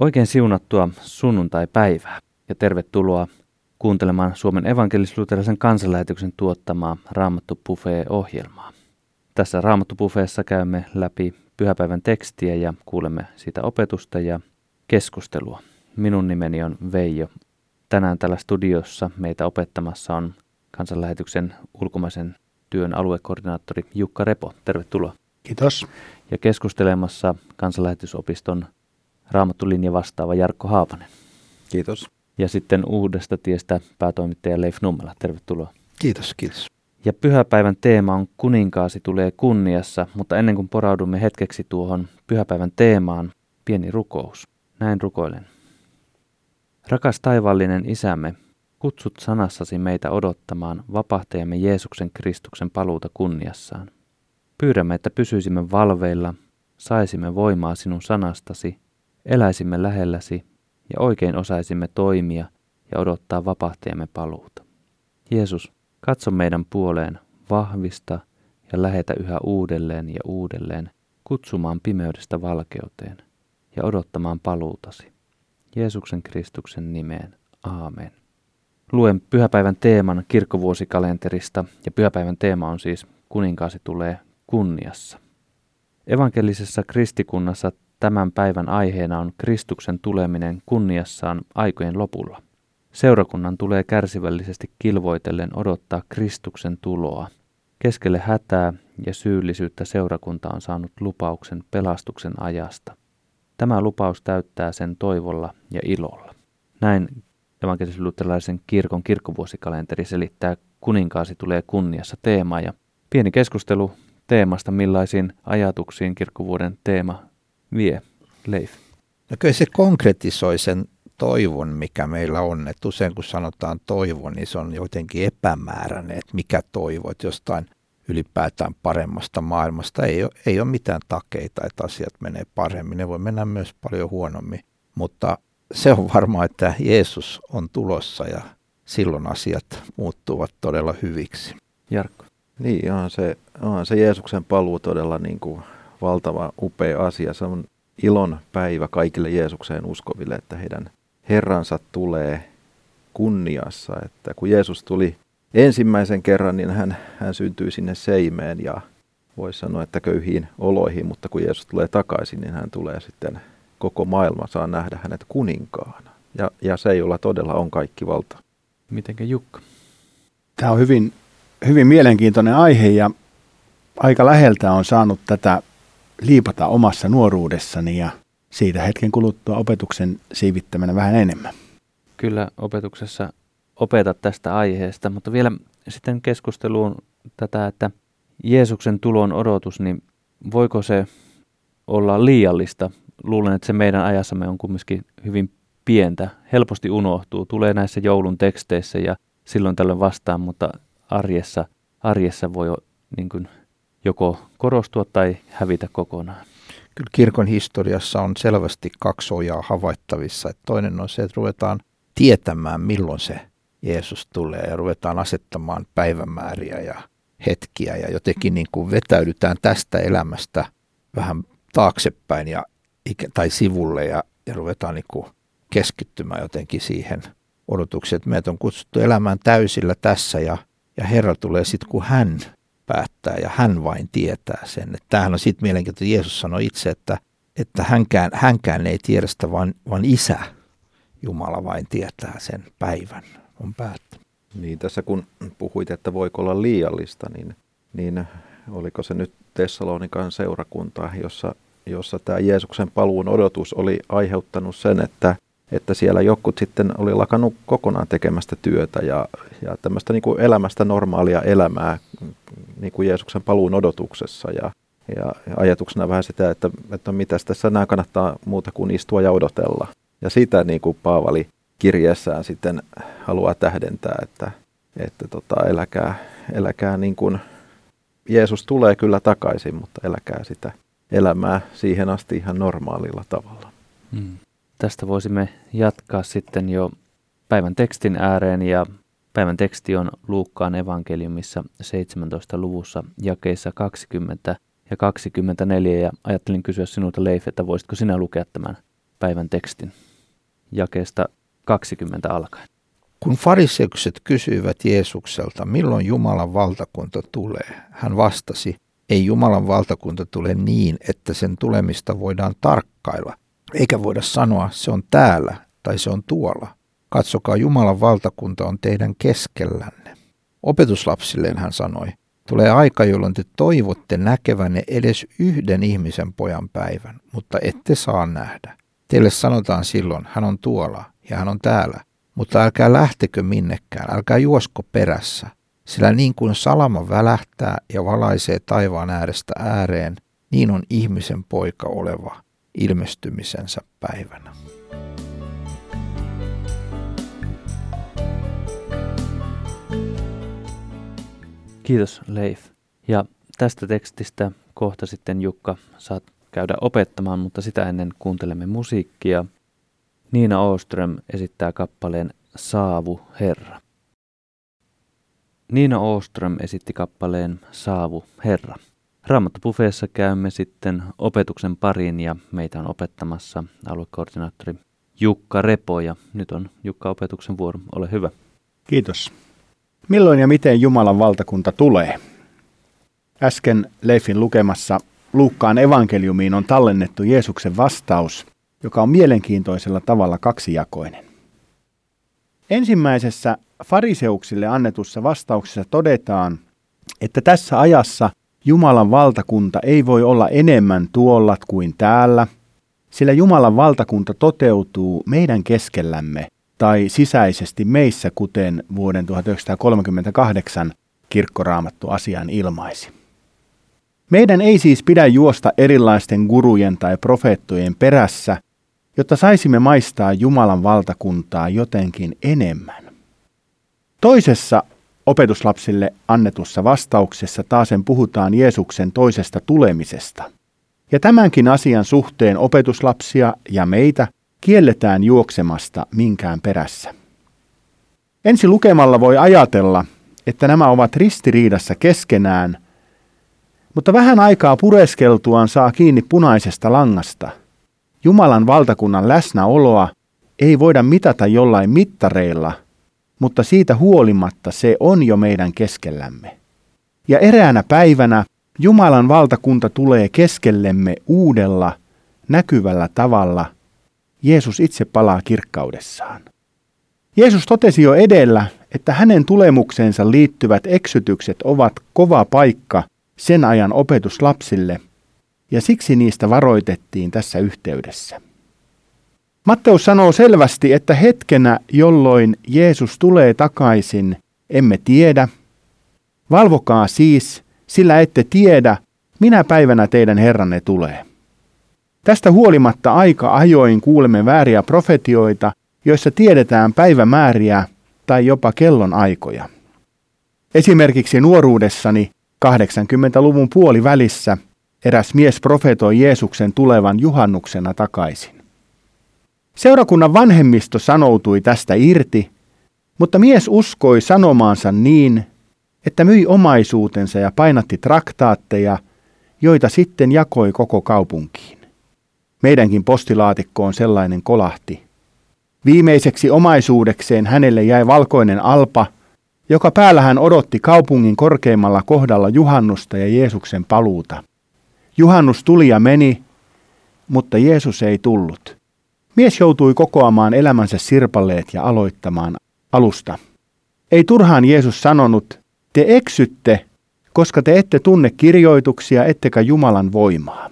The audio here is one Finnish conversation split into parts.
Oikein siunattua sunnuntai-päivää ja tervetuloa kuuntelemaan Suomen evankelis-luterilaisen kansanlähetyksen tuottamaa Raamattu Buffet-ohjelmaa. Tässä Raamattu käymme läpi pyhäpäivän tekstiä ja kuulemme siitä opetusta ja keskustelua. Minun nimeni on Veijo. Tänään tällä studiossa meitä opettamassa on kansanlähetyksen ulkomaisen työn aluekoordinaattori Jukka Repo. Tervetuloa. Kiitos. Ja keskustelemassa kansanlähetysopiston raamattulinja vastaava Jarkko Haapanen. Kiitos. Ja sitten uudesta tiestä päätoimittaja Leif Nummela. Tervetuloa. Kiitos, kiitos. Ja pyhäpäivän teema on Kuninkaasi tulee kunniassa, mutta ennen kuin poraudumme hetkeksi tuohon pyhäpäivän teemaan, pieni rukous. Näin rukoilen. Rakas taivaallinen isämme, kutsut sanassasi meitä odottamaan vapahtajamme Jeesuksen Kristuksen paluuta kunniassaan. Pyydämme, että pysyisimme valveilla, saisimme voimaa sinun sanastasi, eläisimme lähelläsi ja oikein osaisimme toimia ja odottaa vapahtajamme paluuta. Jeesus, katso meidän puoleen, vahvista ja lähetä yhä uudelleen ja uudelleen kutsumaan pimeydestä valkeuteen ja odottamaan paluutasi. Jeesuksen Kristuksen nimeen. Aamen. Luen pyhäpäivän teeman kirkkovuosikalenterista ja pyhäpäivän teema on siis kuninkaasi tulee kunniassa. Evankelisessa kristikunnassa tämän päivän aiheena on Kristuksen tuleminen kunniassaan aikojen lopulla. Seurakunnan tulee kärsivällisesti kilvoitellen odottaa Kristuksen tuloa. Keskelle hätää ja syyllisyyttä seurakunta on saanut lupauksen pelastuksen ajasta. Tämä lupaus täyttää sen toivolla ja ilolla. Näin evankelis-luterilaisen kirkon kirkkovuosikalenteri selittää kuninkaasi tulee kunniassa teema ja pieni keskustelu teemasta, millaisiin ajatuksiin kirkkovuoden teema vie. Leif. No kyllä se konkretisoi sen toivon, mikä meillä on. Et usein kun sanotaan toivo, niin se on jotenkin epämääräinen, että mikä toivo, että jostain ylipäätään paremmasta maailmasta. Ei ole, ei ole mitään takeita, että asiat menee paremmin. Ne voi mennä myös paljon huonommin. Mutta se on varmaa, että Jeesus on tulossa ja silloin asiat muuttuvat todella hyviksi. Jarkko. Niin, on se, on se Jeesuksen paluu todella niin kuin valtava upea asia. Se on ilon päivä kaikille Jeesukseen uskoville, että heidän Herransa tulee kunniassa. Että kun Jeesus tuli ensimmäisen kerran, niin hän, hän syntyi sinne seimeen ja voisi sanoa, että köyhiin oloihin, mutta kun Jeesus tulee takaisin, niin hän tulee sitten, koko maailma saa nähdä hänet kuninkaana. Ja, ja se, jolla todella on kaikki valta. Mitenkä Jukka? Tämä on hyvin, hyvin mielenkiintoinen aihe ja aika läheltä on saanut tätä liipata omassa nuoruudessani ja siitä hetken kuluttua opetuksen siivittämänä vähän enemmän. Kyllä opetuksessa opetat tästä aiheesta, mutta vielä sitten keskusteluun tätä, että Jeesuksen tulon odotus, niin voiko se olla liiallista? Luulen, että se meidän ajassamme on kumminkin hyvin pientä, helposti unohtuu, tulee näissä joulun teksteissä ja silloin tällöin vastaan, mutta arjessa, arjessa voi niin kuin joko korostua tai hävitä kokonaan. Kyllä kirkon historiassa on selvästi kaksi ojaa havaittavissa. Että toinen on se, että ruvetaan tietämään, milloin se Jeesus tulee ja ruvetaan asettamaan päivämääriä ja hetkiä ja jotenkin niin kuin vetäydytään tästä elämästä vähän taaksepäin ja, tai sivulle ja, ja ruvetaan niin kuin keskittymään jotenkin siihen odotukseen, että meitä on kutsuttu elämään täysillä tässä ja, ja Herra tulee sitten, kun hän päättää ja hän vain tietää sen. Että tämähän on sitten mielenkiintoista, Jeesus sanoi itse, että, että hänkään, hänkään ei tiedä sitä, vaan, vaan isä, Jumala vain tietää sen päivän, on päättänyt. Niin tässä kun puhuit, että voiko olla liiallista, niin, niin oliko se nyt Tessalonikan seurakunta, jossa, jossa tämä Jeesuksen paluun odotus oli aiheuttanut sen, että että siellä jokut sitten oli lakannut kokonaan tekemästä työtä ja, ja tämmöistä niin kuin elämästä normaalia elämää niin kuin Jeesuksen paluun odotuksessa ja, ja ajatuksena vähän sitä, että, että mitä tässä nämä kannattaa muuta kuin istua ja odotella. Ja sitä niin kuin Paavali kirjeessään sitten haluaa tähdentää, että, että tota, eläkää, eläkää niin kuin Jeesus tulee kyllä takaisin, mutta eläkää sitä elämää siihen asti ihan normaalilla tavalla. Hmm. Tästä voisimme jatkaa sitten jo päivän tekstin ääreen ja päivän teksti on Luukkaan evankeliumissa 17. luvussa jakeissa 20 ja 24 ja ajattelin kysyä sinulta Leif, että voisitko sinä lukea tämän päivän tekstin jakeesta 20 alkaen. Kun fariseukset kysyivät Jeesukselta, milloin Jumalan valtakunta tulee, hän vastasi, ei Jumalan valtakunta tule niin, että sen tulemista voidaan tarkkailla, eikä voida sanoa se on täällä tai se on tuolla. Katsokaa, Jumalan valtakunta on teidän keskellänne. Opetuslapsilleen hän sanoi, tulee aika, jolloin te toivotte näkevänne edes yhden ihmisen pojan päivän, mutta ette saa nähdä. Teille sanotaan silloin, hän on tuolla ja hän on täällä, mutta älkää lähtekö minnekään, älkää juosko perässä, sillä niin kuin salama välähtää ja valaisee taivaan äärestä ääreen, niin on ihmisen poika oleva ilmestymisensä päivänä. Kiitos Leif. Ja tästä tekstistä kohta sitten Jukka saat käydä opettamaan, mutta sitä ennen kuuntelemme musiikkia. Niina Oström esittää kappaleen Saavu Herra. Niina Oström esitti kappaleen Saavu Herra. Raamattopufeessa käymme sitten opetuksen pariin ja meitä on opettamassa aluekoordinaattori Jukka Repo ja nyt on Jukka opetuksen vuoro. Ole hyvä. Kiitos. Milloin ja miten Jumalan valtakunta tulee? Äsken Leifin lukemassa Luukkaan evankeliumiin on tallennettu Jeesuksen vastaus, joka on mielenkiintoisella tavalla kaksijakoinen. Ensimmäisessä fariseuksille annetussa vastauksessa todetaan, että tässä ajassa Jumalan valtakunta ei voi olla enemmän tuolla kuin täällä, sillä Jumalan valtakunta toteutuu meidän keskellämme tai sisäisesti meissä, kuten vuoden 1938 kirkkoraamattu asian ilmaisi. Meidän ei siis pidä juosta erilaisten gurujen tai profeettojen perässä, jotta saisimme maistaa Jumalan valtakuntaa jotenkin enemmän. Toisessa opetuslapsille annetussa vastauksessa taasen puhutaan Jeesuksen toisesta tulemisesta. Ja tämänkin asian suhteen opetuslapsia ja meitä kielletään juoksemasta minkään perässä. Ensi lukemalla voi ajatella, että nämä ovat ristiriidassa keskenään, mutta vähän aikaa pureskeltuaan saa kiinni punaisesta langasta. Jumalan valtakunnan läsnäoloa ei voida mitata jollain mittareilla, mutta siitä huolimatta se on jo meidän keskellämme. Ja eräänä päivänä Jumalan valtakunta tulee keskellemme uudella, näkyvällä tavalla – Jeesus itse palaa kirkkaudessaan. Jeesus totesi jo edellä, että hänen tulemukseensa liittyvät eksytykset ovat kova paikka sen ajan opetuslapsille, ja siksi niistä varoitettiin tässä yhteydessä. Matteus sanoo selvästi, että hetkenä, jolloin Jeesus tulee takaisin, emme tiedä. Valvokaa siis, sillä ette tiedä, minä päivänä teidän Herranne tulee. Tästä huolimatta aika ajoin kuulemme vääriä profetioita, joissa tiedetään päivämääriä tai jopa kellon aikoja. Esimerkiksi nuoruudessani 80-luvun puolivälissä eräs mies profetoi Jeesuksen tulevan juhannuksena takaisin. Seurakunnan vanhemmisto sanoutui tästä irti, mutta mies uskoi sanomaansa niin, että myi omaisuutensa ja painatti traktaatteja, joita sitten jakoi koko kaupunkiin. Meidänkin postilaatikkoon sellainen kolahti. Viimeiseksi omaisuudekseen hänelle jäi valkoinen alpa, joka päällä hän odotti kaupungin korkeimmalla kohdalla juhannusta ja Jeesuksen paluuta. Juhannus tuli ja meni, mutta Jeesus ei tullut. Mies joutui kokoamaan elämänsä sirpaleet ja aloittamaan alusta. Ei turhaan Jeesus sanonut, te eksytte, koska te ette tunne kirjoituksia ettekä Jumalan voimaa.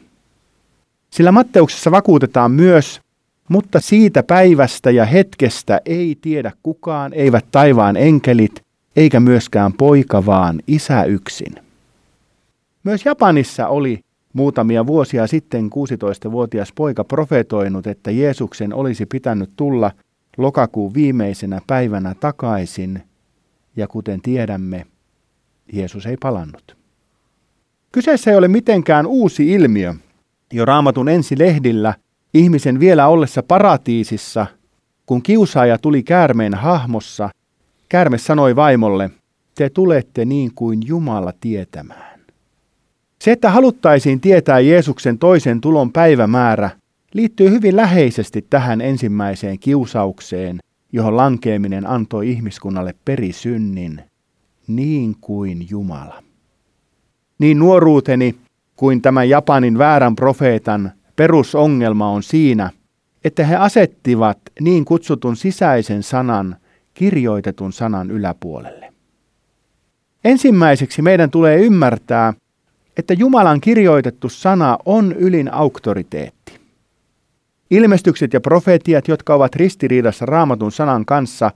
Sillä Matteuksessa vakuutetaan myös, mutta siitä päivästä ja hetkestä ei tiedä kukaan, eivät taivaan enkelit, eikä myöskään poika, vaan isä yksin. Myös Japanissa oli muutamia vuosia sitten 16-vuotias poika profetoinut, että Jeesuksen olisi pitänyt tulla lokakuun viimeisenä päivänä takaisin, ja kuten tiedämme, Jeesus ei palannut. Kyseessä ei ole mitenkään uusi ilmiö, jo raamatun ensi lehdillä ihmisen vielä ollessa paratiisissa, kun kiusaaja tuli käärmeen hahmossa, käärme sanoi vaimolle, te tulette niin kuin Jumala tietämään. Se, että haluttaisiin tietää Jeesuksen toisen tulon päivämäärä, liittyy hyvin läheisesti tähän ensimmäiseen kiusaukseen, johon lankeeminen antoi ihmiskunnalle perisynnin, niin kuin Jumala. Niin nuoruuteni kuin tämän Japanin väärän profeetan perusongelma on siinä, että he asettivat niin kutsutun sisäisen sanan kirjoitetun sanan yläpuolelle. Ensimmäiseksi meidän tulee ymmärtää, että Jumalan kirjoitettu sana on ylin auktoriteetti. Ilmestykset ja profetiat, jotka ovat ristiriidassa raamatun sanan kanssa,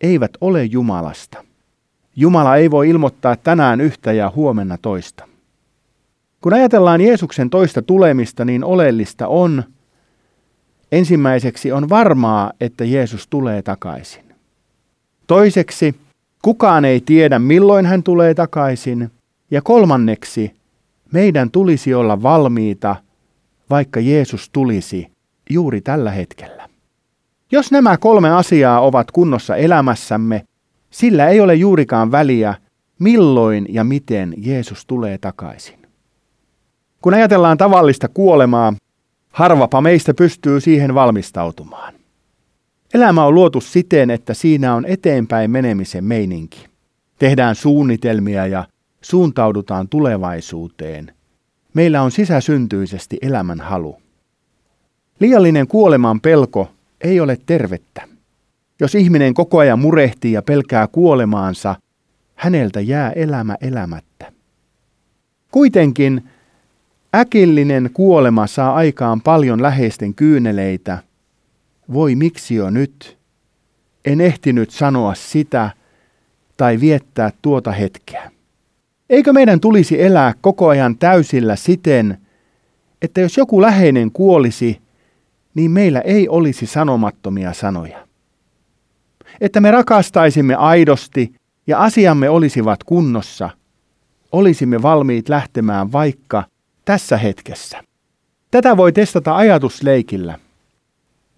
eivät ole Jumalasta. Jumala ei voi ilmoittaa tänään yhtä ja huomenna toista. Kun ajatellaan Jeesuksen toista tulemista, niin oleellista on, ensimmäiseksi on varmaa, että Jeesus tulee takaisin. Toiseksi, kukaan ei tiedä milloin hän tulee takaisin. Ja kolmanneksi, meidän tulisi olla valmiita, vaikka Jeesus tulisi juuri tällä hetkellä. Jos nämä kolme asiaa ovat kunnossa elämässämme, sillä ei ole juurikaan väliä, milloin ja miten Jeesus tulee takaisin. Kun ajatellaan tavallista kuolemaa, harvapa meistä pystyy siihen valmistautumaan. Elämä on luotu siten, että siinä on eteenpäin menemisen meininki. Tehdään suunnitelmia ja suuntaudutaan tulevaisuuteen. Meillä on sisäsyntyisesti elämän halu. Liiallinen kuoleman pelko ei ole tervettä. Jos ihminen koko ajan murehtii ja pelkää kuolemaansa, häneltä jää elämä elämättä. Kuitenkin äkillinen kuolema saa aikaan paljon läheisten kyyneleitä. Voi miksi jo nyt? En ehtinyt sanoa sitä tai viettää tuota hetkeä. Eikö meidän tulisi elää koko ajan täysillä siten, että jos joku läheinen kuolisi, niin meillä ei olisi sanomattomia sanoja. Että me rakastaisimme aidosti ja asiamme olisivat kunnossa, olisimme valmiit lähtemään vaikka tässä hetkessä. Tätä voi testata ajatusleikillä.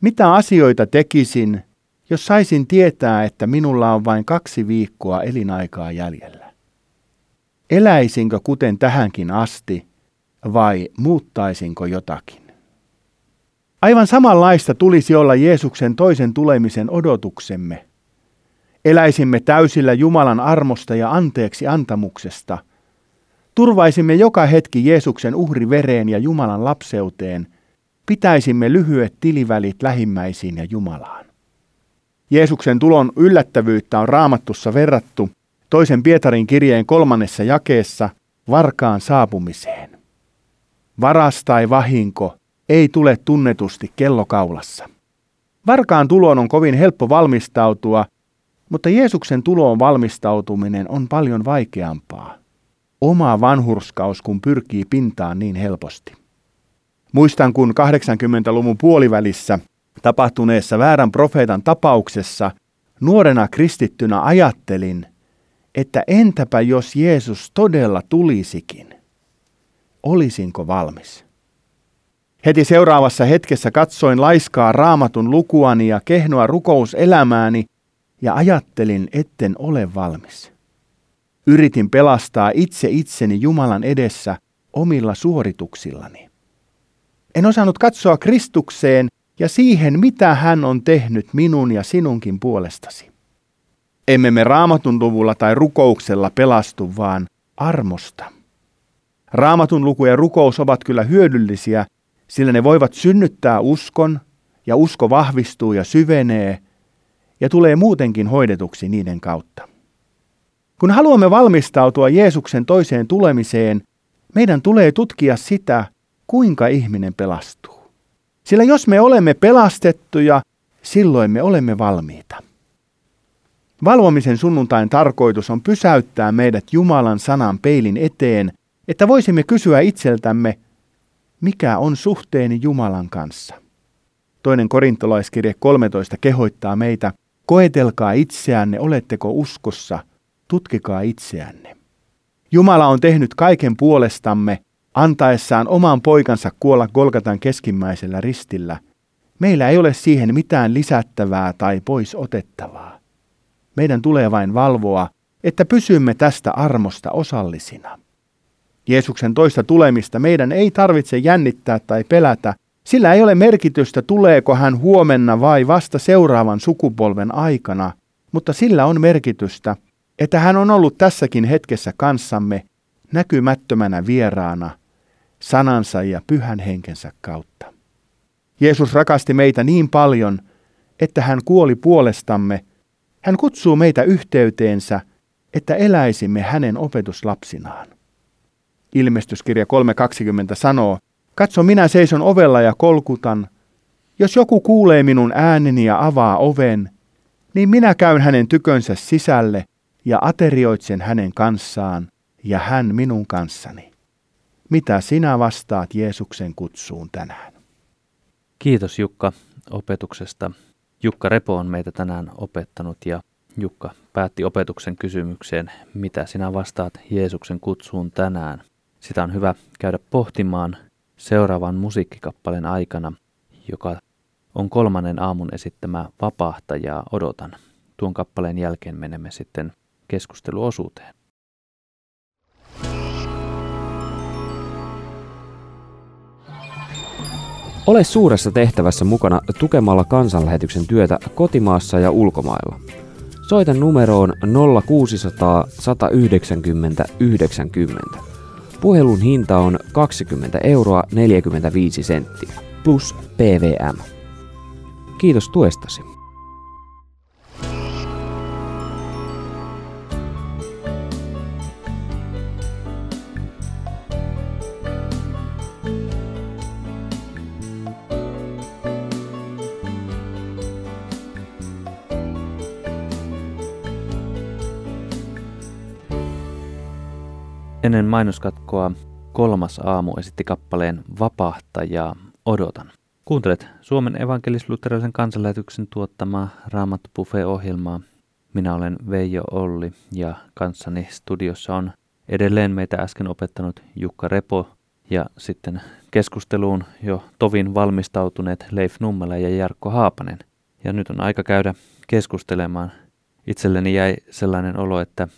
Mitä asioita tekisin, jos saisin tietää, että minulla on vain kaksi viikkoa elinaikaa jäljellä? Eläisinkö kuten tähänkin asti vai muuttaisinko jotakin? Aivan samanlaista tulisi olla Jeesuksen toisen tulemisen odotuksemme. Eläisimme täysillä Jumalan armosta ja anteeksi antamuksesta. Turvaisimme joka hetki Jeesuksen uhrivereen ja Jumalan lapseuteen. Pitäisimme lyhyet tilivälit lähimmäisiin ja Jumalaan. Jeesuksen tulon yllättävyyttä on raamattussa verrattu toisen Pietarin kirjeen kolmannessa jakeessa varkaan saapumiseen. Varas tai vahinko ei tule tunnetusti kellokaulassa. Varkaan tuloon on kovin helppo valmistautua, mutta Jeesuksen tuloon valmistautuminen on paljon vaikeampaa. Oma vanhurskaus, kun pyrkii pintaan niin helposti. Muistan, kun 80-luvun puolivälissä tapahtuneessa väärän profeetan tapauksessa nuorena kristittynä ajattelin, että entäpä jos Jeesus todella tulisikin, olisinko valmis? Heti seuraavassa hetkessä katsoin laiskaa raamatun lukuani ja kehnoa rukouselämääni ja ajattelin, etten ole valmis. Yritin pelastaa itse itseni Jumalan edessä omilla suorituksillani. En osannut katsoa Kristukseen ja siihen, mitä hän on tehnyt minun ja sinunkin puolestasi. Emme me raamatun luvulla tai rukouksella pelastu, vaan armosta. Raamatun luku ja rukous ovat kyllä hyödyllisiä, sillä ne voivat synnyttää uskon, ja usko vahvistuu ja syvenee, ja tulee muutenkin hoidetuksi niiden kautta. Kun haluamme valmistautua Jeesuksen toiseen tulemiseen, meidän tulee tutkia sitä, kuinka ihminen pelastuu. Sillä jos me olemme pelastettuja, silloin me olemme valmiita. Valvomisen sunnuntain tarkoitus on pysäyttää meidät Jumalan sanan peilin eteen, että voisimme kysyä itseltämme, mikä on suhteeni Jumalan kanssa. Toinen korintolaiskirje 13 kehoittaa meitä, koetelkaa itseänne, oletteko uskossa, tutkikaa itseänne. Jumala on tehnyt kaiken puolestamme, antaessaan oman poikansa kuolla Golgatan keskimmäisellä ristillä. Meillä ei ole siihen mitään lisättävää tai pois otettavaa. Meidän tulee vain valvoa, että pysymme tästä armosta osallisina. Jeesuksen toista tulemista meidän ei tarvitse jännittää tai pelätä, Sillä ei ole merkitystä, tuleeko hän huomenna vai vasta seuraavan sukupolven aikana, mutta sillä on merkitystä, että hän on ollut tässäkin hetkessä kanssamme näkymättömänä vieraana sanansa ja pyhän henkensä kautta. Jeesus rakasti meitä niin paljon, että hän kuoli puolestamme. Hän kutsuu meitä yhteyteensä, että eläisimme hänen opetuslapsinaan. Ilmestyskirja 3.20 sanoo, Katso, minä seison ovella ja kolkutan. Jos joku kuulee minun ääneni ja avaa oven, niin minä käyn hänen tykönsä sisälle ja aterioitsen hänen kanssaan ja hän minun kanssani. Mitä sinä vastaat Jeesuksen kutsuun tänään? Kiitos Jukka opetuksesta. Jukka Repo on meitä tänään opettanut ja Jukka päätti opetuksen kysymykseen, mitä sinä vastaat Jeesuksen kutsuun tänään. Sitä on hyvä käydä pohtimaan seuraavan musiikkikappaleen aikana, joka on kolmannen aamun esittämä Vapahtajaa odotan. Tuon kappaleen jälkeen menemme sitten keskusteluosuuteen. Ole suuressa tehtävässä mukana tukemalla kansanlähetyksen työtä kotimaassa ja ulkomailla. Soita numeroon 0600 190 90. Puhelun hinta on 20 euroa 45 senttiä plus PVM. Kiitos tuestasi. Ennen mainoskatkoa kolmas aamu esitti kappaleen Vapahtajaa odotan. Kuuntelet Suomen evankelis-luterilaisen kansanlähetyksen tuottamaa Raamattu Buffet-ohjelmaa. Minä olen Veijo Olli ja kanssani studiossa on edelleen meitä äsken opettanut Jukka Repo ja sitten keskusteluun jo tovin valmistautuneet Leif Nummela ja Jarkko Haapanen. Ja nyt on aika käydä keskustelemaan. Itselleni jäi sellainen olo, että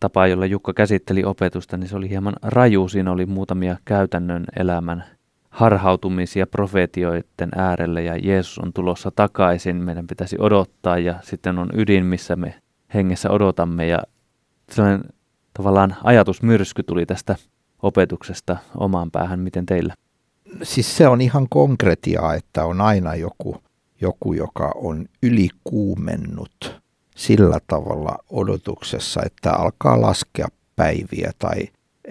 tapa, jolla Jukka käsitteli opetusta, niin se oli hieman raju. Siinä oli muutamia käytännön elämän harhautumisia profeetioiden äärelle ja Jeesus on tulossa takaisin. Meidän pitäisi odottaa ja sitten on ydin, missä me hengessä odotamme ja sellainen tavallaan ajatusmyrsky tuli tästä opetuksesta omaan päähän. Miten teillä? Siis se on ihan konkretiaa, että on aina joku, joku joka on ylikuumennut sillä tavalla odotuksessa, että alkaa laskea päiviä tai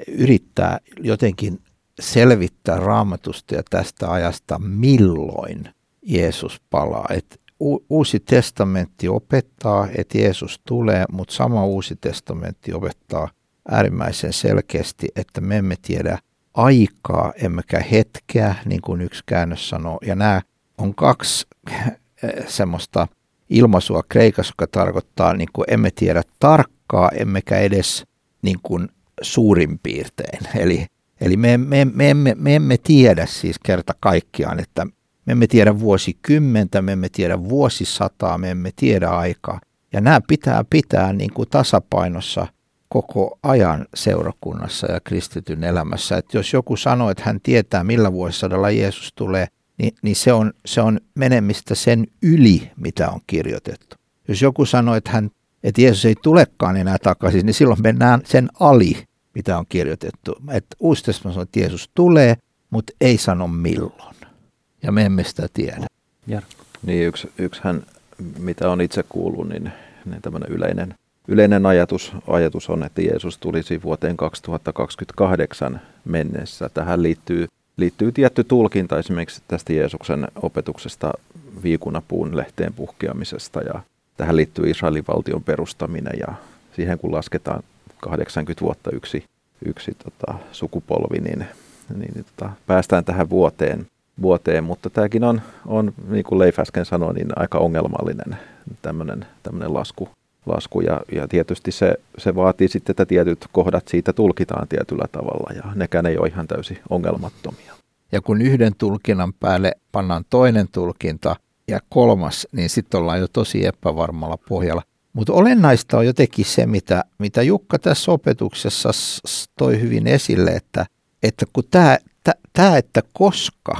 yrittää jotenkin selvittää raamatusta ja tästä ajasta, milloin Jeesus palaa. Et Uusi testamentti opettaa, että Jeesus tulee, mutta sama Uusi testamentti opettaa äärimmäisen selkeästi, että me emme tiedä aikaa emmekä hetkeä, niin kuin yksi käännös sanoo. Ja nämä on kaksi semmoista ilmaisua Kreikassa, joka tarkoittaa, niin kuin emme tiedä tarkkaa, emmekä edes niin kuin suurin piirtein. Eli, eli me, me, me, emme, me emme tiedä siis kerta kaikkiaan, että me emme tiedä vuosikymmentä, me emme tiedä vuosisataa, me emme tiedä aikaa. Ja nämä pitää pitää niin kuin tasapainossa koko ajan seurakunnassa ja kristityn elämässä. Että jos joku sanoo, että hän tietää millä vuosisadalla Jeesus tulee – niin, niin se, on, se on menemistä sen yli, mitä on kirjoitettu. Jos joku sanoo, että, hän, että Jeesus ei tulekaan enää takaisin, niin silloin mennään sen ali, mitä on kirjoitettu. Että Uusi testamentti sanoo, että Jeesus tulee, mutta ei sano milloin. Ja me emme sitä tiedä. Ja. Niin yksi, yksihän, mitä on itse kuullut, niin, niin tämmöinen yleinen, yleinen ajatus, ajatus on, että Jeesus tulisi vuoteen 2028 mennessä. Tähän liittyy liittyy tietty tulkinta esimerkiksi tästä Jeesuksen opetuksesta viikunapuun lehteen puhkeamisesta ja tähän liittyy Israelin valtion perustaminen ja siihen kun lasketaan 80 vuotta yksi, yksi tota, sukupolvi, niin, niin tota, päästään tähän vuoteen, vuoteen. mutta tämäkin on, on, niin kuin Leif äsken sanoi, niin aika ongelmallinen tämmöinen lasku, lasku ja, ja tietysti se, se vaatii sitten, että tietyt kohdat siitä tulkitaan tietyllä tavalla ja nekään ei ole ihan täysin ongelmattomia. Ja kun yhden tulkinnan päälle pannaan toinen tulkinta ja kolmas, niin sitten ollaan jo tosi epävarmalla pohjalla. Mutta olennaista on jotenkin se, mitä, mitä Jukka tässä opetuksessa toi hyvin esille, että, että kun tämä, että koska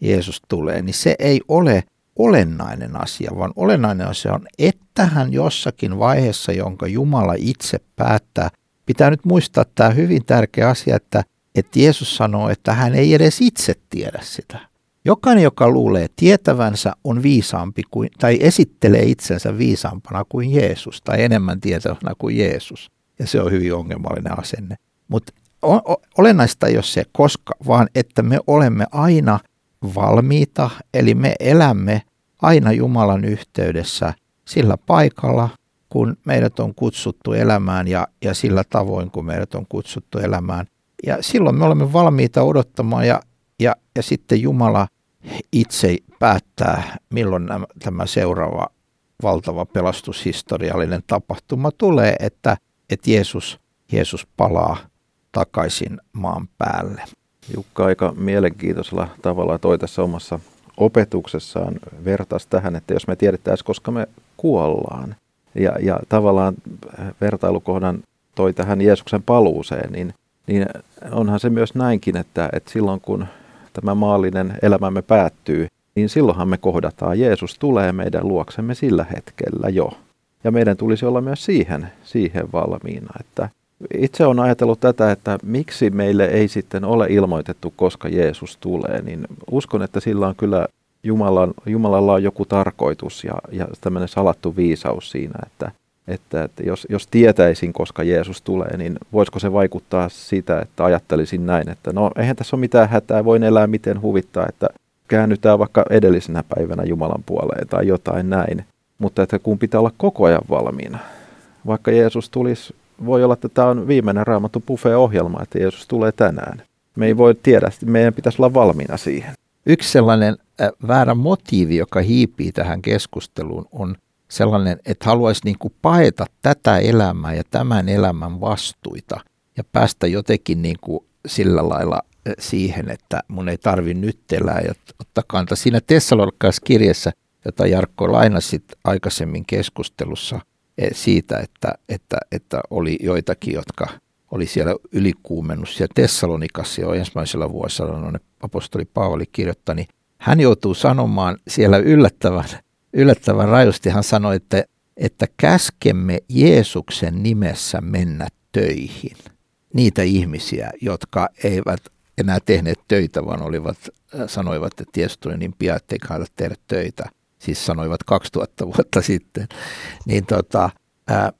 Jeesus tulee, niin se ei ole olennainen asia, vaan olennainen asia on, että hän jossakin vaiheessa, jonka Jumala itse päättää, pitää nyt muistaa tämä hyvin tärkeä asia, että, että Jeesus sanoo, että hän ei edes itse tiedä sitä. Jokainen, joka luulee tietävänsä, on viisaampi kuin, tai esittelee itsensä viisaampana kuin Jeesus tai enemmän tietävänä kuin Jeesus. Ja se on hyvin ongelmallinen asenne. Mutta olennaista ei ole se, koska, vaan että me olemme aina valmiita, eli me elämme aina Jumalan yhteydessä sillä paikalla, kun meidät on kutsuttu elämään ja, ja sillä tavoin, kun meidät on kutsuttu elämään. Ja silloin me olemme valmiita odottamaan ja, ja, ja sitten Jumala itse päättää, milloin nämä, tämä seuraava valtava pelastushistoriallinen tapahtuma tulee, että, että Jeesus, Jeesus palaa takaisin maan päälle. Jukka aika mielenkiintoisella tavalla toi tässä omassa opetuksessaan vertaisi tähän, että jos me tiedettäisiin, koska me kuollaan, ja, ja tavallaan vertailukohdan toi tähän Jeesuksen paluuseen, niin, niin onhan se myös näinkin, että, että silloin kun tämä maallinen elämämme päättyy, niin silloinhan me kohdataan. Jeesus tulee meidän luoksemme sillä hetkellä jo. Ja meidän tulisi olla myös siihen, siihen valmiina, että itse on ajatellut tätä, että miksi meille ei sitten ole ilmoitettu, koska Jeesus tulee, niin uskon, että sillä on kyllä Jumalan, Jumalalla on joku tarkoitus ja, ja tämmöinen salattu viisaus siinä, että, että, että jos, jos tietäisin, koska Jeesus tulee, niin voisiko se vaikuttaa sitä, että ajattelisin näin, että no eihän tässä ole mitään hätää, voin elää miten huvittaa, että käännytään vaikka edellisenä päivänä Jumalan puoleen tai jotain näin. Mutta että kun pitää olla koko ajan valmiina, vaikka Jeesus tulisi voi olla, että tämä on viimeinen raamattu buffet-ohjelma, että Jeesus tulee tänään. Me ei voi tiedä, meidän pitäisi olla valmiina siihen. Yksi sellainen väärä motiivi, joka hiipii tähän keskusteluun, on sellainen, että haluaisi niin kuin paeta tätä elämää ja tämän elämän vastuita ja päästä jotenkin niin kuin sillä lailla siihen, että mun ei tarvi nyt elää ja ottaa kantaa. Siinä Tessalonikas-kirjassa, jota Jarkko lainasi aikaisemmin keskustelussa, siitä, että, että, että oli joitakin, jotka oli siellä ylikuumennus ja Tessalonikassa jo ensimmäisellä vuosisadalla apostoli Paavali kirjoittani. Niin hän joutuu sanomaan siellä yllättävän, yllättävän rajusti, hän sanoi, että, että käskemme Jeesuksen nimessä mennä töihin. Niitä ihmisiä, jotka eivät enää tehneet töitä, vaan olivat, äh, sanoivat, että Jeesus tuli niin pian, ettei kannata tehdä töitä – siis sanoivat 2000 vuotta sitten, niin tota, ää,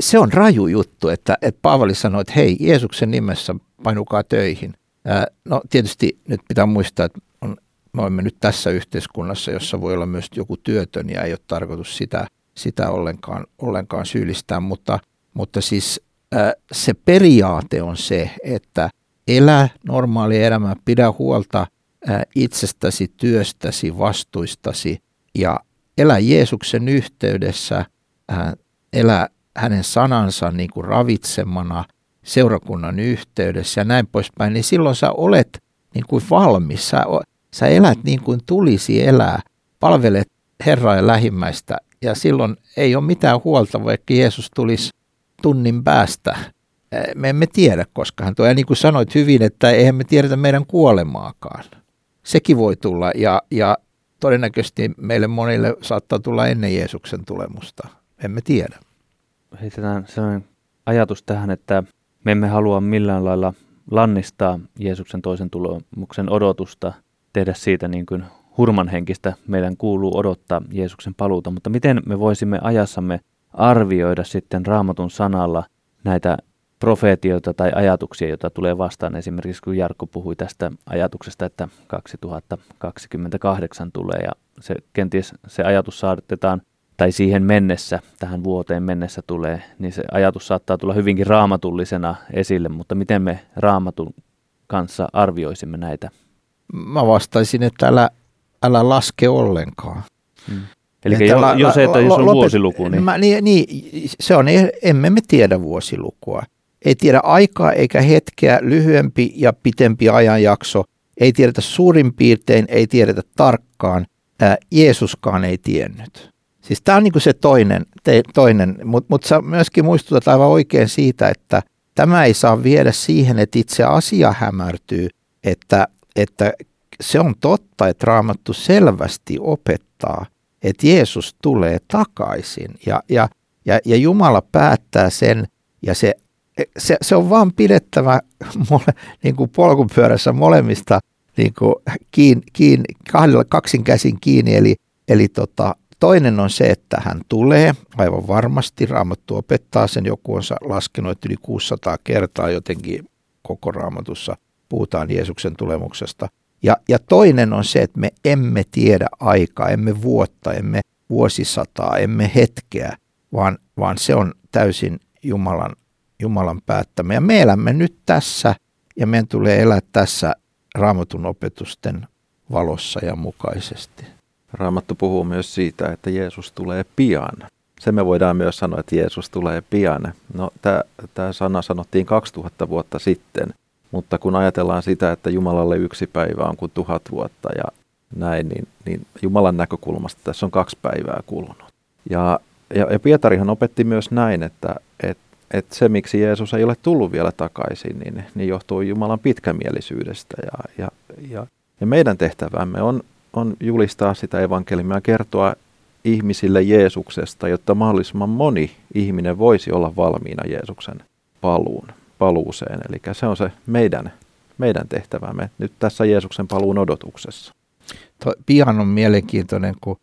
se on raju juttu, että, että Paavali sanoi, että hei, Jeesuksen nimessä painukaa töihin. Ää, no tietysti nyt pitää muistaa, että on, me olemme nyt tässä yhteiskunnassa, jossa voi olla myös joku työtön ja ei ole tarkoitus sitä, sitä ollenkaan, ollenkaan syyllistää, mutta, mutta siis ää, se periaate on se, että elä normaali elämä, pidä huolta ää, itsestäsi, työstäsi, vastuistasi – ja elä Jeesuksen yhteydessä, elä hänen sanansa niin kuin ravitsemana seurakunnan yhteydessä ja näin poispäin, niin silloin sä olet niin kuin valmis. Sä, sä elät niin kuin tulisi elää, palvelet Herraa ja lähimmäistä ja silloin ei ole mitään huolta, vaikka Jeesus tulisi tunnin päästä. Me emme tiedä, koska hän tuo. Ja niin kuin sanoit hyvin, että eihän me tiedetä meidän kuolemaakaan. Sekin voi tulla ja, ja todennäköisesti meille monille saattaa tulla ennen Jeesuksen tulemusta. Emme tiedä. Heitetään sellainen ajatus tähän, että me emme halua millään lailla lannistaa Jeesuksen toisen tulemuksen odotusta, tehdä siitä niin kuin hurmanhenkistä. Meidän kuuluu odottaa Jeesuksen paluuta, mutta miten me voisimme ajassamme arvioida sitten raamatun sanalla näitä profeetioita tai ajatuksia, joita tulee vastaan. Esimerkiksi kun Jarkko puhui tästä ajatuksesta, että 2028 tulee ja se kenties se ajatus saatetaan tai siihen mennessä, tähän vuoteen mennessä tulee, niin se ajatus saattaa tulla hyvinkin raamatullisena esille, mutta miten me raamatun kanssa arvioisimme näitä? Mä vastaisin, että älä, älä laske ollenkaan. Hmm. Eli jo, la, jo se, että jos on lopet, vuosiluku, niin... Mä, niin, niin... se on, emme me tiedä vuosilukua ei tiedä aikaa eikä hetkeä, lyhyempi ja pitempi ajanjakso, ei tiedetä suurin piirtein, ei tiedetä tarkkaan, ää, Jeesuskaan ei tiennyt. Siis tämä on niin se toinen, te, toinen. Mutta mut sä myöskin muistutat aivan oikein siitä, että tämä ei saa viedä siihen, että itse asia hämärtyy, että, että se on totta, että Raamattu selvästi opettaa, että Jeesus tulee takaisin. Ja, ja, ja, ja Jumala päättää sen ja se, se, se on vaan pidettävä mole, niin kuin polkupyörässä molemmista niin kuin kiin, kiin, kahdella, kaksin käsin kiinni. Eli, eli tota, toinen on se, että hän tulee aivan varmasti. Raamattu opettaa sen, joku on laskenut, että yli 600 kertaa jotenkin koko raamatussa puhutaan Jeesuksen tulemuksesta. Ja, ja toinen on se, että me emme tiedä aikaa, emme vuotta, emme vuosisataa, emme hetkeä, vaan, vaan se on täysin Jumalan, Jumalan päättämä. Ja me elämme nyt tässä ja meidän tulee elää tässä raamatun opetusten valossa ja mukaisesti. Raamattu puhuu myös siitä, että Jeesus tulee pian. Se me voidaan myös sanoa, että Jeesus tulee pian. No, tämä sana sanottiin 2000 vuotta sitten, mutta kun ajatellaan sitä, että Jumalalle yksi päivä on kuin tuhat vuotta ja näin, niin, niin Jumalan näkökulmasta tässä on kaksi päivää kulunut. Ja, ja, ja Pietarihan opetti myös näin, että, että että se, miksi Jeesus ei ole tullut vielä takaisin, niin, niin johtuu Jumalan pitkämielisyydestä. Ja, ja, ja, ja meidän tehtävämme on, on julistaa sitä evankeliumia, kertoa ihmisille Jeesuksesta, jotta mahdollisimman moni ihminen voisi olla valmiina Jeesuksen paluun, paluuseen. Eli se on se meidän, meidän tehtävämme nyt tässä Jeesuksen paluun odotuksessa. Tuo pian on mielenkiintoinen, kun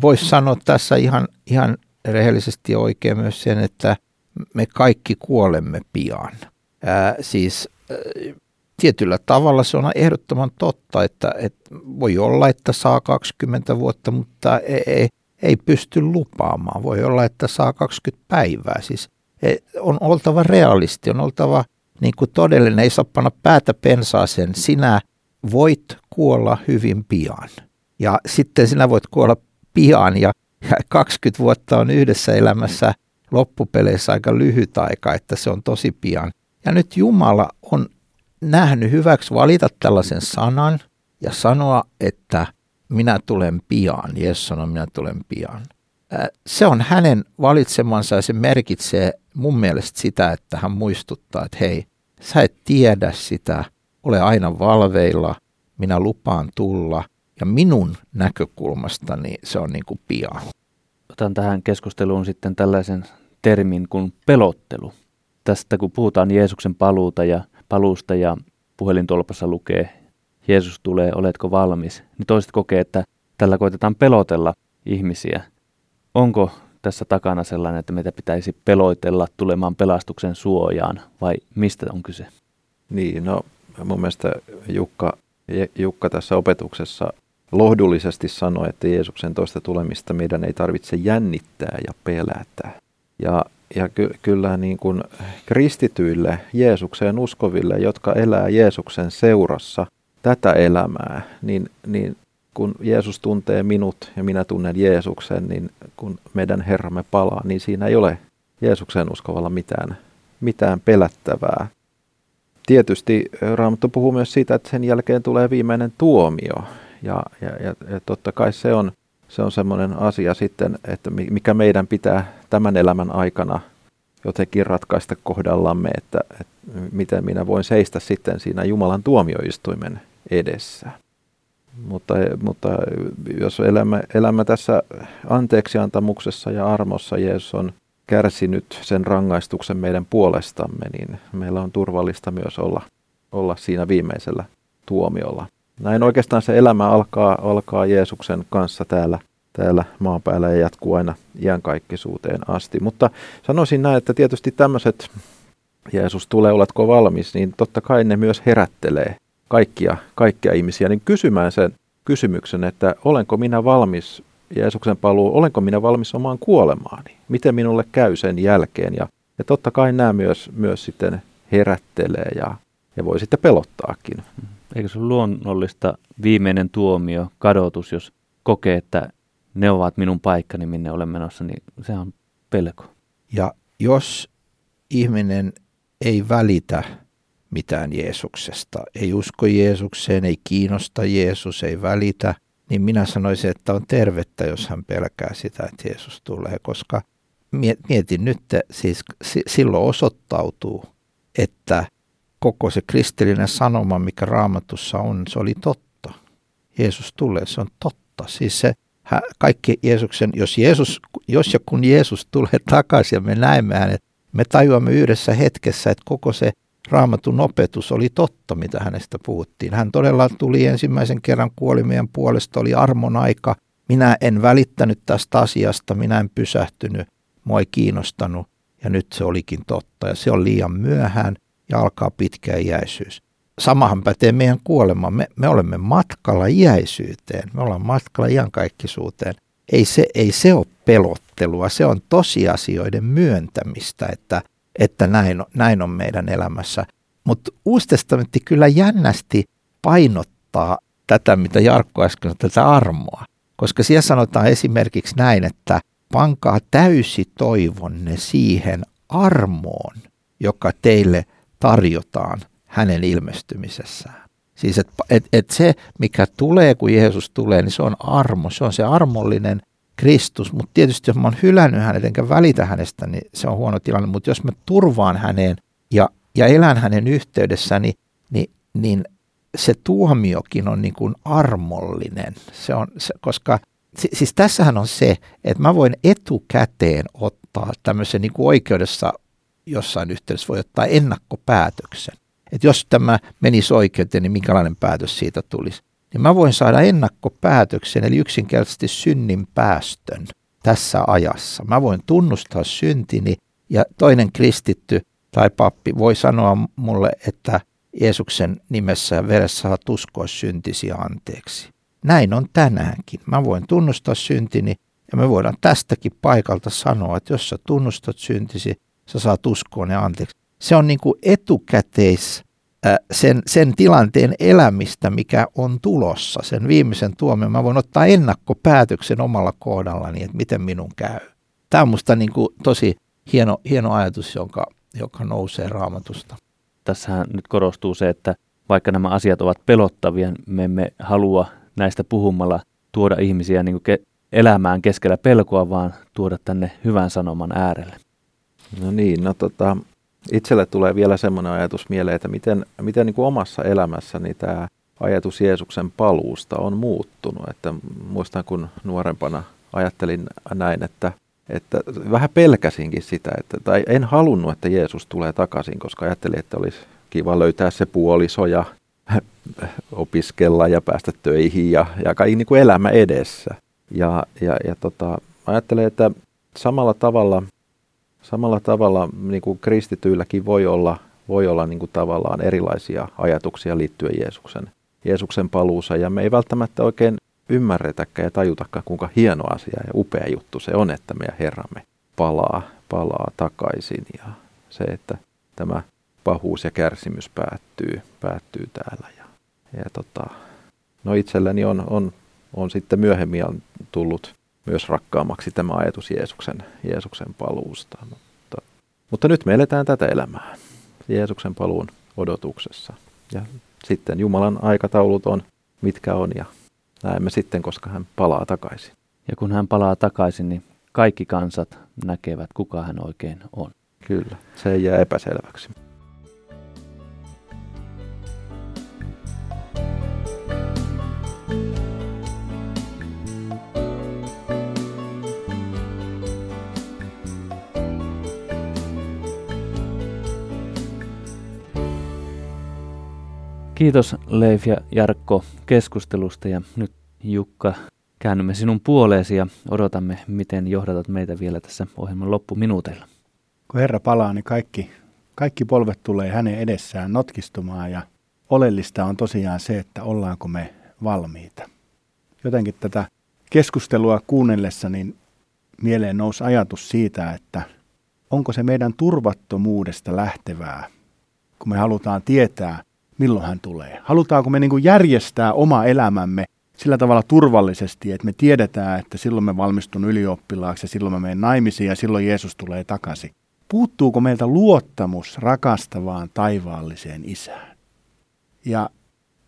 voisi sanoa tässä ihan, ihan rehellisesti oikein myös sen, että – me kaikki kuolemme pian. Ää, siis ää, tietyllä tavalla se on ehdottoman totta, että, että voi olla, että saa 20 vuotta, mutta ei, ei, ei pysty lupaamaan. Voi olla, että saa 20 päivää. Siis e, on oltava realisti, on oltava niin kuin todellinen, ei saa panna päätä pensaaseen. Sinä voit kuolla hyvin pian. Ja sitten sinä voit kuolla pian ja, ja 20 vuotta on yhdessä elämässä loppupeleissä aika lyhyt aika, että se on tosi pian. Ja nyt Jumala on nähnyt hyväksi valita tällaisen sanan ja sanoa, että minä tulen pian. Jeesus sanoi, minä tulen pian. Se on hänen valitsemansa ja se merkitsee mun mielestä sitä, että hän muistuttaa, että hei, sä et tiedä sitä, ole aina valveilla, minä lupaan tulla ja minun näkökulmastani se on niin kuin pian. Otan tähän keskusteluun sitten tällaisen termin kuin pelottelu. Tästä kun puhutaan Jeesuksen paluuta ja paluusta ja puhelintolpassa lukee Jeesus tulee, oletko valmis, niin toiset kokee, että tällä koitetaan pelotella ihmisiä. Onko tässä takana sellainen, että meitä pitäisi peloitella tulemaan pelastuksen suojaan vai mistä on kyse? Niin, no mun mielestä Jukka, Jukka tässä opetuksessa lohdullisesti sanoi, että Jeesuksen toista tulemista meidän ei tarvitse jännittää ja pelätä. Ja, ja ky, kyllä niin kuin kristityille, Jeesukseen uskoville, jotka elää Jeesuksen seurassa tätä elämää, niin, niin kun Jeesus tuntee minut ja minä tunnen Jeesuksen, niin kun meidän Herramme palaa, niin siinä ei ole Jeesukseen uskovalla mitään, mitään pelättävää. Tietysti Raamattu puhuu myös siitä, että sen jälkeen tulee viimeinen tuomio. Ja, ja, ja, ja totta kai se on se on semmoinen asia sitten, että mikä meidän pitää tämän elämän aikana jotenkin ratkaista kohdallamme, että, että miten minä voin seistä sitten siinä Jumalan tuomioistuimen edessä. Mutta, mutta jos elämme, elämme tässä anteeksiantamuksessa ja armossa, Jeesus on kärsinyt sen rangaistuksen meidän puolestamme, niin meillä on turvallista myös olla, olla siinä viimeisellä tuomiolla. Näin oikeastaan se elämä alkaa, alkaa Jeesuksen kanssa täällä, täällä maan päällä ja jatkuu aina iankaikkisuuteen asti. Mutta sanoisin näin, että tietysti tämmöiset Jeesus tulee, oletko valmis, niin totta kai ne myös herättelee kaikkia, kaikkia ihmisiä niin kysymään sen kysymyksen, että olenko minä valmis Jeesuksen paluu, olenko minä valmis omaan kuolemaani? Miten minulle käy sen jälkeen? Ja, ja totta kai nämä myös, myös sitten herättelee ja, ja voi sitten pelottaakin. Eikö se ole luonnollista viimeinen tuomio, kadotus, jos kokee, että ne ovat minun paikkani, minne olen menossa, niin se on pelko. Ja jos ihminen ei välitä mitään Jeesuksesta, ei usko Jeesukseen, ei kiinnosta Jeesus, ei välitä, niin minä sanoisin, että on tervettä, jos hän pelkää sitä, että Jeesus tulee, koska mietin nyt, siis silloin osoittautuu, että koko se kristillinen sanoma, mikä raamatussa on, se oli totta. Jeesus tulee, se on totta. Siis se, kaikki Jeesuksen, jos, Jeesus, jos ja kun Jeesus tulee takaisin ja me näemme hänet, me tajuamme yhdessä hetkessä, että koko se raamatun opetus oli totta, mitä hänestä puhuttiin. Hän todella tuli ensimmäisen kerran kuoli meidän puolesta, oli armon aika. Minä en välittänyt tästä asiasta, minä en pysähtynyt, mua ei kiinnostanut ja nyt se olikin totta ja se on liian myöhään ja alkaa pitkä iäisyys. Samahan pätee meidän kuolema. Me, me olemme matkalla iäisyyteen, me ollaan matkalla iankaikkisuuteen. Ei se, ei se ole pelottelua, se on tosiasioiden myöntämistä, että, että näin, näin on meidän elämässä. Mutta Uusi testamentti kyllä jännästi painottaa tätä, mitä Jarkko äsken sanoi, tätä armoa. Koska siellä sanotaan esimerkiksi näin, että pankaa täysi toivonne siihen armoon, joka teille tarjotaan hänen ilmestymisessään. Siis että et, et se, mikä tulee, kun Jeesus tulee, niin se on armo. Se on se armollinen Kristus. Mutta tietysti jos mä oon hylännyt hänet enkä välitä hänestä, niin se on huono tilanne. Mutta jos mä turvaan häneen ja, ja elän hänen yhteydessäni, niin, niin, niin se tuomiokin on niin kuin armollinen. Se on, se, koska siis tässähän on se, että mä voin etukäteen ottaa tämmöisen niin kuin oikeudessa jossain yhteydessä voi ottaa ennakkopäätöksen. Että jos tämä menisi oikeuteen, niin minkälainen päätös siitä tulisi. Niin mä voin saada ennakkopäätöksen, eli yksinkertaisesti synnin päästön tässä ajassa. Mä voin tunnustaa syntini ja toinen kristitty tai pappi voi sanoa mulle, että Jeesuksen nimessä ja veressä saa tuskoa syntisi anteeksi. Näin on tänäänkin. Mä voin tunnustaa syntini ja me voidaan tästäkin paikalta sanoa, että jos sä tunnustat syntisi, sä saat uskoa ne anteeksi. Se on niin kuin etukäteis äh, sen, sen tilanteen elämistä, mikä on tulossa, sen viimeisen tuomion. Mä voin ottaa ennakkopäätöksen omalla kohdallani, että miten minun käy. Tämä on musta niin kuin tosi hieno, hieno ajatus, jonka, joka nousee raamatusta. Tässähän nyt korostuu se, että vaikka nämä asiat ovat pelottavia, me emme halua näistä puhumalla tuoda ihmisiä niin kuin ke- elämään keskellä pelkoa, vaan tuoda tänne hyvän sanoman äärelle. No niin, no tota, itselle tulee vielä semmoinen ajatus mieleen, että miten, miten niin kuin omassa elämässäni tämä ajatus Jeesuksen paluusta on muuttunut. Että muistan, kun nuorempana ajattelin näin, että, että vähän pelkäsinkin sitä, että, tai en halunnut, että Jeesus tulee takaisin, koska ajattelin, että olisi kiva löytää se puoliso ja opiskella ja päästä töihin ja, ja kaikki niin kuin elämä edessä. Ja, ja, ja tota, ajattelen, että samalla tavalla, samalla tavalla niin kuin kristityilläkin voi olla, voi olla niin kuin tavallaan erilaisia ajatuksia liittyen Jeesuksen, Jeesuksen paluusa. Ja me ei välttämättä oikein ymmärretäkään ja tajutakaan, kuinka hieno asia ja upea juttu se on, että meidän Herramme palaa, palaa takaisin. Ja se, että tämä pahuus ja kärsimys päättyy, päättyy täällä. Ja, ja tota, no itselläni on, on, on sitten myöhemmin tullut myös rakkaammaksi tämä ajatus Jeesuksen, Jeesuksen paluusta. Mutta, mutta nyt me eletään tätä elämää Jeesuksen paluun odotuksessa. Ja sitten Jumalan aikataulut on mitkä on ja näemme sitten, koska hän palaa takaisin. Ja kun hän palaa takaisin, niin kaikki kansat näkevät, kuka hän oikein on. Kyllä, se ei jää epäselväksi. Kiitos Leif ja Jarkko keskustelusta ja nyt Jukka käännymme sinun puoleesi ja odotamme, miten johdatat meitä vielä tässä ohjelman loppuminuuteilla. Kun Herra palaa, niin kaikki, kaikki polvet tulee hänen edessään notkistumaan ja oleellista on tosiaan se, että ollaanko me valmiita. Jotenkin tätä keskustelua kuunnellessa niin mieleen nousi ajatus siitä, että onko se meidän turvattomuudesta lähtevää, kun me halutaan tietää, milloin hän tulee. Halutaanko me niin kuin järjestää oma elämämme sillä tavalla turvallisesti, että me tiedetään, että silloin me valmistun ylioppilaaksi ja silloin me menen naimisiin ja silloin Jeesus tulee takaisin. Puuttuuko meiltä luottamus rakastavaan taivaalliseen isään? Ja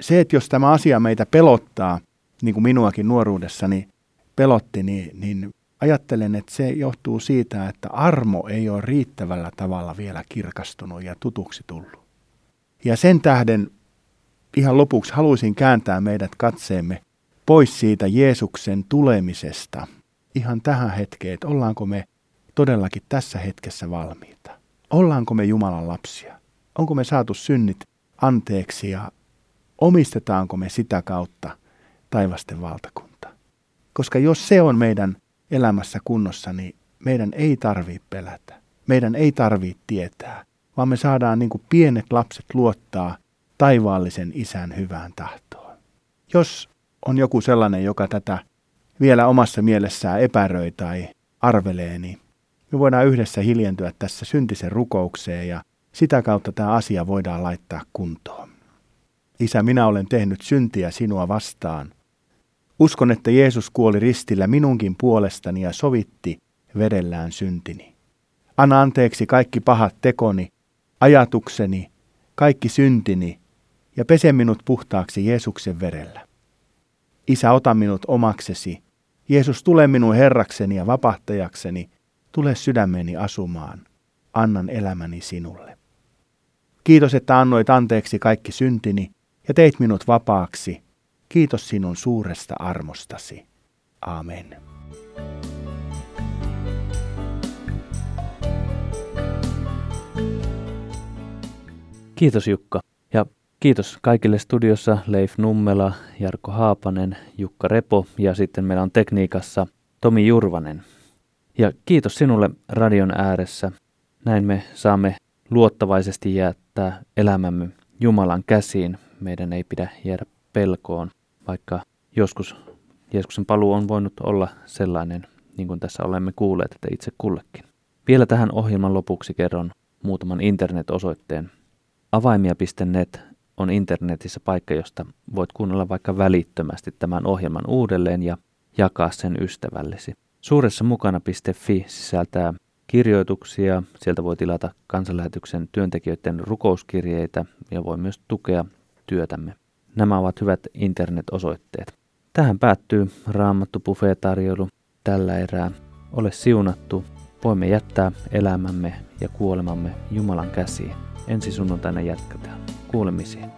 se, että jos tämä asia meitä pelottaa, niin kuin minuakin nuoruudessani pelotti, niin, niin ajattelen, että se johtuu siitä, että armo ei ole riittävällä tavalla vielä kirkastunut ja tutuksi tullut. Ja sen tähden ihan lopuksi haluaisin kääntää meidät katseemme pois siitä Jeesuksen tulemisesta ihan tähän hetkeen, että ollaanko me todellakin tässä hetkessä valmiita. Ollaanko me Jumalan lapsia? Onko me saatu synnit anteeksi ja omistetaanko me sitä kautta taivasten valtakunta? Koska jos se on meidän elämässä kunnossa, niin meidän ei tarvitse pelätä. Meidän ei tarvitse tietää, vaan me saadaan niin kuin pienet lapset luottaa taivaallisen isän hyvään tahtoon. Jos on joku sellainen, joka tätä vielä omassa mielessään epäröi tai arvelee, niin me voidaan yhdessä hiljentyä tässä syntisen rukoukseen ja sitä kautta tämä asia voidaan laittaa kuntoon. Isä, minä olen tehnyt syntiä sinua vastaan. Uskon, että Jeesus kuoli ristillä minunkin puolestani ja sovitti vedellään syntini. Anna anteeksi kaikki pahat tekoni, ajatukseni, kaikki syntini ja pese minut puhtaaksi Jeesuksen verellä. Isä, ota minut omaksesi. Jeesus, tule minun herrakseni ja vapahtajakseni. Tule sydämeni asumaan. Annan elämäni sinulle. Kiitos, että annoit anteeksi kaikki syntini ja teit minut vapaaksi. Kiitos sinun suuresta armostasi. Amen. Kiitos Jukka. Ja kiitos kaikille studiossa Leif Nummela, Jarkko Haapanen, Jukka Repo ja sitten meillä on tekniikassa Tomi Jurvanen. Ja kiitos sinulle radion ääressä. Näin me saamme luottavaisesti jättää elämämme Jumalan käsiin. Meidän ei pidä jäädä pelkoon, vaikka joskus Jeesuksen paluu on voinut olla sellainen, niin kuin tässä olemme kuulleet, että itse kullekin. Vielä tähän ohjelman lopuksi kerron muutaman internet-osoitteen. Avaimia.net on internetissä paikka, josta voit kuunnella vaikka välittömästi tämän ohjelman uudelleen ja jakaa sen ystävällesi. Suuressa mukana.fi sisältää kirjoituksia, sieltä voi tilata kansanlähetyksen työntekijöiden rukouskirjeitä ja voi myös tukea työtämme. Nämä ovat hyvät internet-osoitteet. Tähän päättyy Raamattu tarjoulu tällä erää. Ole siunattu. Voimme jättää elämämme ja kuolemamme Jumalan käsiin. Ensi sunnuntaina jatketaan. Kuulemisiin.